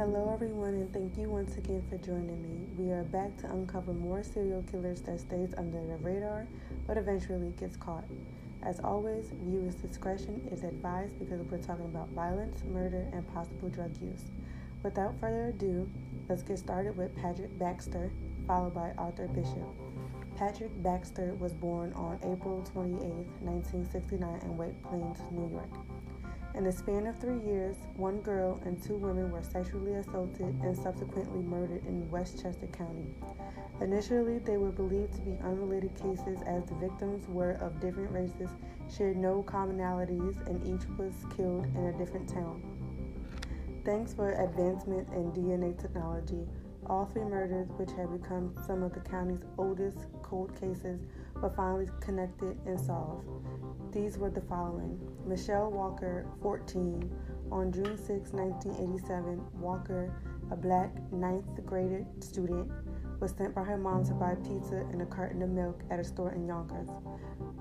Hello, everyone, and thank you once again for joining me. We are back to uncover more serial killers that stays under the radar but eventually gets caught. As always, viewers' discretion is advised because we're talking about violence, murder, and possible drug use. Without further ado, let's get started with Patrick Baxter, followed by Arthur Bishop. Patrick Baxter was born on April 28, 1969, in White Plains, New York. In the span of three years, one girl and two women were sexually assaulted and subsequently murdered in Westchester County. Initially, they were believed to be unrelated cases as the victims were of different races, shared no commonalities, and each was killed in a different town. Thanks for advancement in DNA technology, all three murders, which had become some of the county's oldest cold cases, were finally connected and solved. These were the following Michelle Walker, 14, on June 6, 1987. Walker, a black ninth grade student, was sent by her mom to buy pizza and a carton of milk at a store in Yonkers.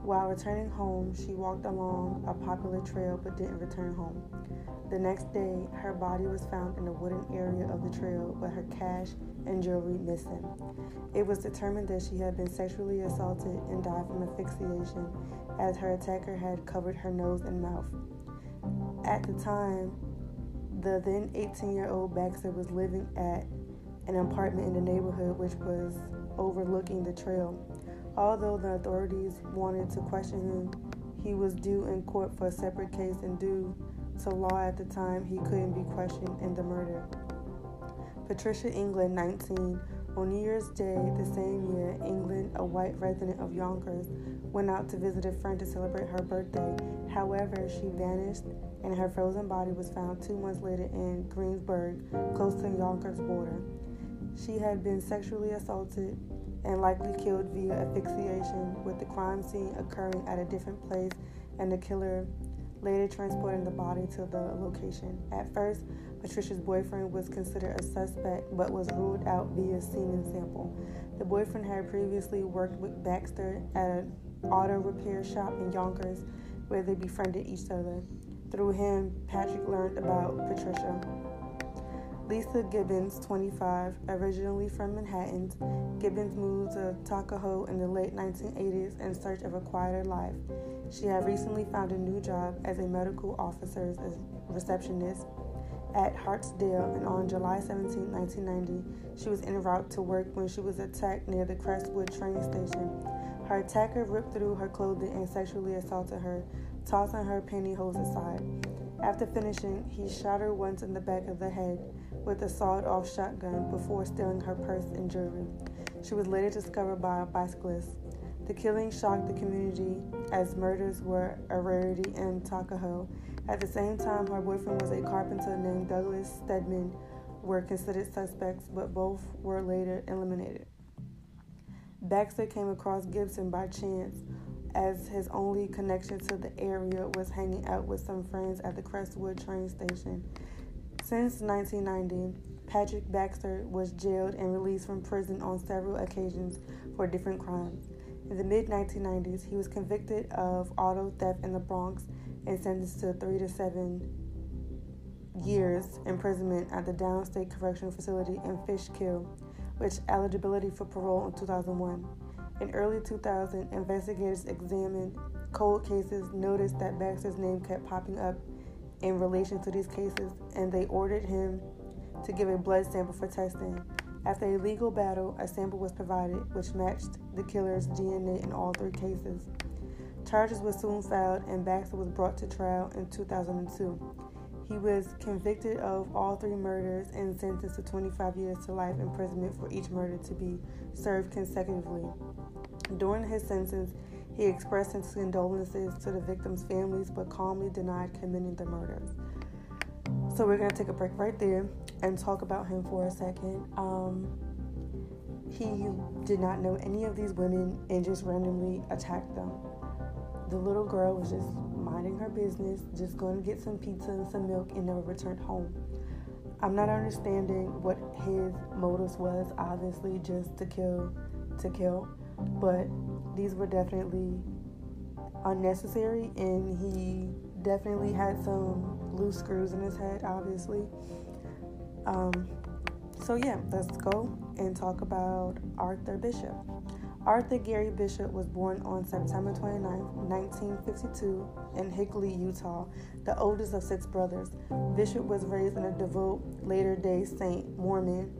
While returning home, she walked along a popular trail but didn't return home. The next day, her body was found in a wooden area of the trail, but her cash and jewelry missing. It was determined that she had been sexually assaulted and died from asphyxiation, as her attacker had covered her nose and mouth. At the time, the then 18 year old Baxter was living at an apartment in the neighborhood which was overlooking the trail. Although the authorities wanted to question him, he was due in court for a separate case and due to law at the time, he couldn't be questioned in the murder. Patricia England, 19, on New Year's Day the same year, England, a white resident of Yonkers, went out to visit a friend to celebrate her birthday. However, she vanished and her frozen body was found two months later in Greensburg, close to Yonkers border. She had been sexually assaulted and likely killed via asphyxiation, with the crime scene occurring at a different place and the killer later transporting the body to the location. At first, Patricia's boyfriend was considered a suspect but was ruled out via semen sample. The boyfriend had previously worked with Baxter at an auto repair shop in Yonkers where they befriended each other. Through him, Patrick learned about Patricia. Lisa Gibbons, 25, originally from Manhattan, Gibbons moved to Tuckahoe in the late 1980s in search of a quieter life. She had recently found a new job as a medical officer's receptionist at Hartsdale, and on July 17, 1990, she was en route to work when she was attacked near the Crestwood train station. Her attacker ripped through her clothing and sexually assaulted her, tossing her pantyhose aside. After finishing, he shot her once in the back of the head with a sawed off shotgun before stealing her purse and jewelry. She was later discovered by a bicyclist. The killing shocked the community as murders were a rarity in Tuckahoe. At the same time, her boyfriend was a carpenter named Douglas Stedman, were considered suspects, but both were later eliminated. Baxter came across Gibson by chance, as his only connection to the area was hanging out with some friends at the Crestwood train station. Since 1990, Patrick Baxter was jailed and released from prison on several occasions for different crimes. In the mid 1990s, he was convicted of auto theft in the Bronx and sentenced to three to seven years imprisonment at the Downstate Correctional Facility in Fishkill, which eligibility for parole in 2001. In early 2000, investigators examined cold cases, noticed that Baxter's name kept popping up in relation to these cases, and they ordered him to give a blood sample for testing. After a legal battle, a sample was provided which matched the killer's DNA in all three cases. Charges were soon filed, and Baxter was brought to trial in 2002. He was convicted of all three murders and sentenced to 25 years to life imprisonment for each murder to be served consecutively. During his sentence, he expressed his condolences to the victims' families but calmly denied committing the murders. So we're going to take a break right there and talk about him for a second. Um, he did not know any of these women and just randomly attacked them. The little girl was just minding her business, just going to get some pizza and some milk and never returned home. I'm not understanding what his motives was, obviously just to kill to kill, but these were definitely unnecessary and he definitely had some loose screws in his head, obviously. Um, so, yeah, let's go and talk about Arthur Bishop. Arthur Gary Bishop was born on September 29, 1952, in Hinckley, Utah, the oldest of six brothers. Bishop was raised in a devout Latter day Saint Mormon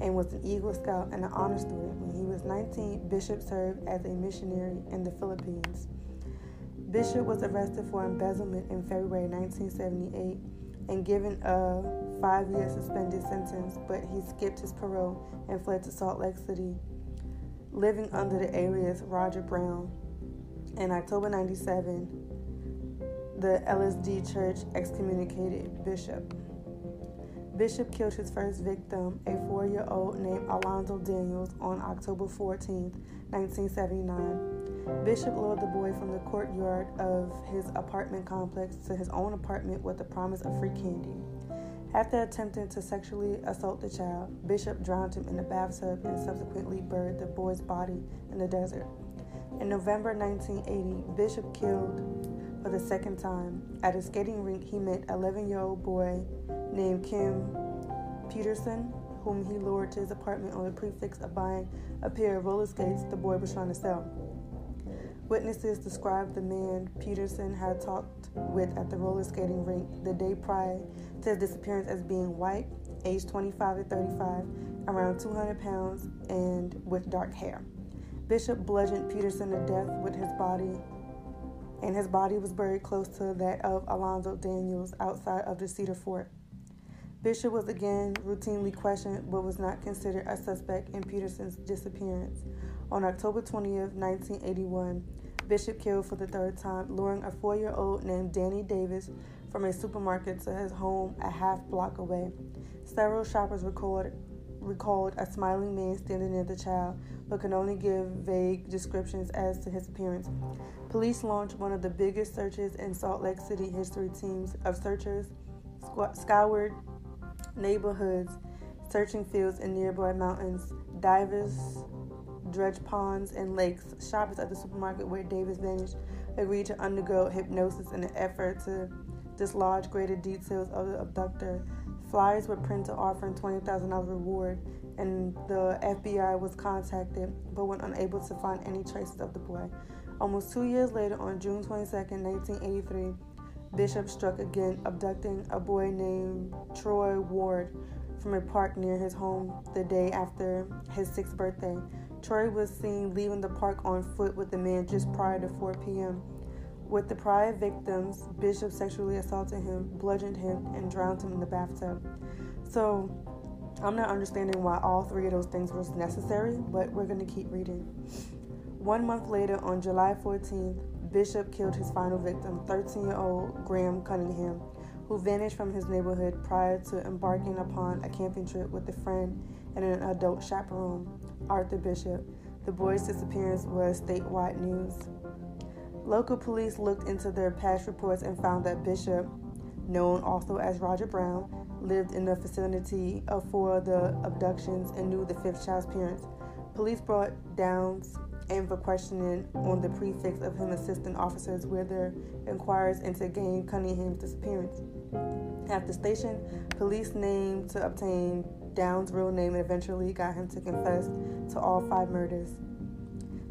and was an Eagle Scout and an honor student. When he was 19, Bishop served as a missionary in the Philippines. Bishop was arrested for embezzlement in February 1978 and given a five year suspended sentence, but he skipped his parole and fled to Salt Lake City living under the alias Roger Brown. In October 97, the LSD Church excommunicated Bishop. Bishop killed his first victim, a four year old named Alonzo Daniels, on October 14, 1979. Bishop lured the boy from the courtyard of his apartment complex to his own apartment with the promise of free candy. After attempting to sexually assault the child, Bishop drowned him in the bathtub and subsequently buried the boy's body in the desert. In November 1980, Bishop killed for the second time. At a skating rink, he met 11 year old boy named Kim Peterson, whom he lured to his apartment on the pretext of buying a pair of roller skates the boy was trying to sell. Witnesses described the man Peterson had talked with at the roller skating rink the day prior to his disappearance as being white, aged 25 to 35, around 200 pounds, and with dark hair. Bishop bludgeoned Peterson to death with his body, and his body was buried close to that of Alonzo Daniels outside of the Cedar Fort. Bishop was again routinely questioned but was not considered a suspect in Peterson's disappearance. On October 20th, 1981, Bishop killed for the third time, luring a four year old named Danny Davis from a supermarket to his home a half block away. Several shoppers recalled, recalled a smiling man standing near the child, but could only give vague descriptions as to his appearance. Police launched one of the biggest searches in Salt Lake City history. Teams of searchers scoured neighborhoods, searching fields and nearby mountains, divers dredge ponds and lakes. Shoppers at the supermarket where Davis vanished agreed to undergo hypnosis in an effort to dislodge greater details of the abductor. Flyers were printed offering $20,000 reward, and the FBI was contacted but were unable to find any traces of the boy. Almost two years later, on June 22, 1983, Bishop struck again, abducting a boy named Troy Ward from a park near his home the day after his sixth birthday. Troy was seen leaving the park on foot with the man just prior to 4 p.m. With the prior victims, Bishop sexually assaulted him, bludgeoned him, and drowned him in the bathtub. So, I'm not understanding why all three of those things was necessary, but we're going to keep reading. One month later, on July 14th, Bishop killed his final victim, 13 year old Graham Cunningham, who vanished from his neighborhood prior to embarking upon a camping trip with a friend and an adult chaperone, Arthur Bishop. The boy's disappearance was statewide news. Local police looked into their past reports and found that Bishop, known also as Roger Brown, lived in the vicinity of four of the abductions and knew the fifth child's parents. Police brought Downs and for questioning on the prefix of him assisting officers with their inquiries into Gabe Cunningham's disappearance. At the station, police named to obtain Down's real name and eventually got him to confess to all five murders.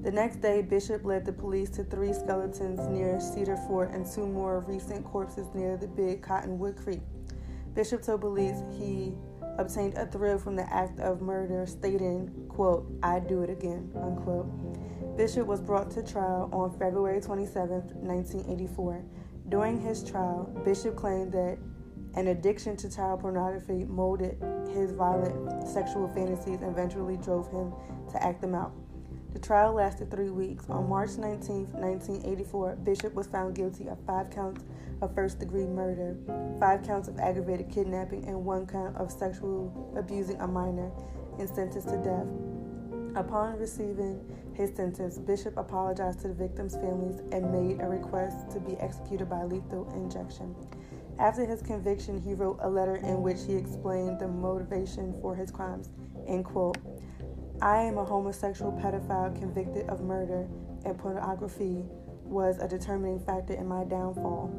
The next day, Bishop led the police to three skeletons near Cedar Fort and two more recent corpses near the Big Cottonwood Creek. Bishop told police he obtained a thrill from the act of murder, stating, quote, I'd do it again, unquote. Bishop was brought to trial on February 27, 1984. During his trial, Bishop claimed that an addiction to child pornography molded his violent sexual fantasies and eventually drove him to act them out. The trial lasted three weeks. On March 19, 1984, Bishop was found guilty of five counts of first degree murder, five counts of aggravated kidnapping, and one count of sexual abusing a minor, and sentenced to death. Upon receiving his sentence, Bishop apologized to the victims' families and made a request to be executed by lethal injection. After his conviction, he wrote a letter in which he explained the motivation for his crimes. End quote. I am a homosexual pedophile convicted of murder, and pornography was a determining factor in my downfall.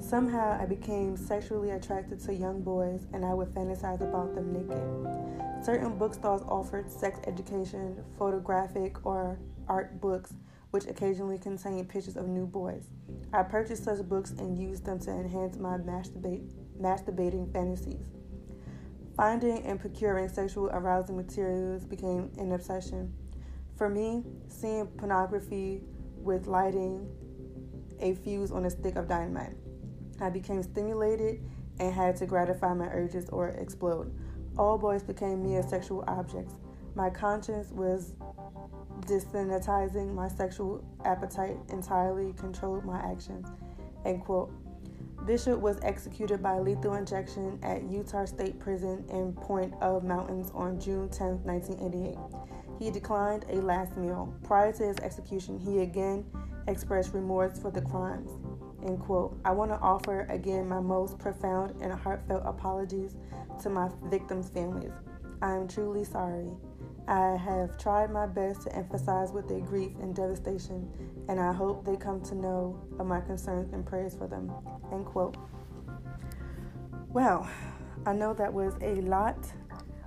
Somehow, I became sexually attracted to young boys and I would fantasize about them naked. Certain bookstores offered sex education, photographic, or art books, which occasionally contained pictures of new boys. I purchased such books and used them to enhance my masturbate, masturbating fantasies. Finding and procuring sexual arousing materials became an obsession. For me, seeing pornography with lighting a fuse on a stick of dynamite. I became stimulated and had to gratify my urges or explode. All boys became mere sexual objects. My conscience was desensitizing my sexual appetite entirely controlled my actions. End quote. Bishop was executed by lethal injection at Utah State Prison in Point of Mountains on June 10, 1988. He declined a last meal. Prior to his execution, he again expressed remorse for the crimes. End quote. I want to offer again my most profound and heartfelt apologies to my victims' families. I am truly sorry. I have tried my best to emphasize with their grief and devastation, and I hope they come to know of my concerns and prayers for them. End quote. Well, I know that was a lot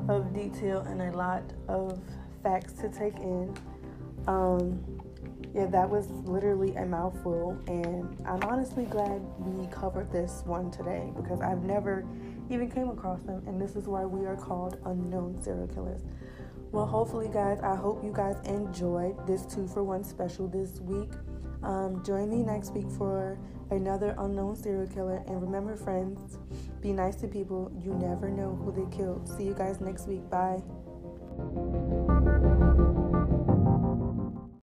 of detail and a lot of facts to take in. Um, yeah, that was literally a mouthful, and I'm honestly glad we covered this one today because I've never even came across them, and this is why we are called unknown serial killers. Well, hopefully, guys, I hope you guys enjoyed this two for one special this week. Um, join me next week for another unknown serial killer. And remember, friends, be nice to people. You never know who they killed. See you guys next week. Bye.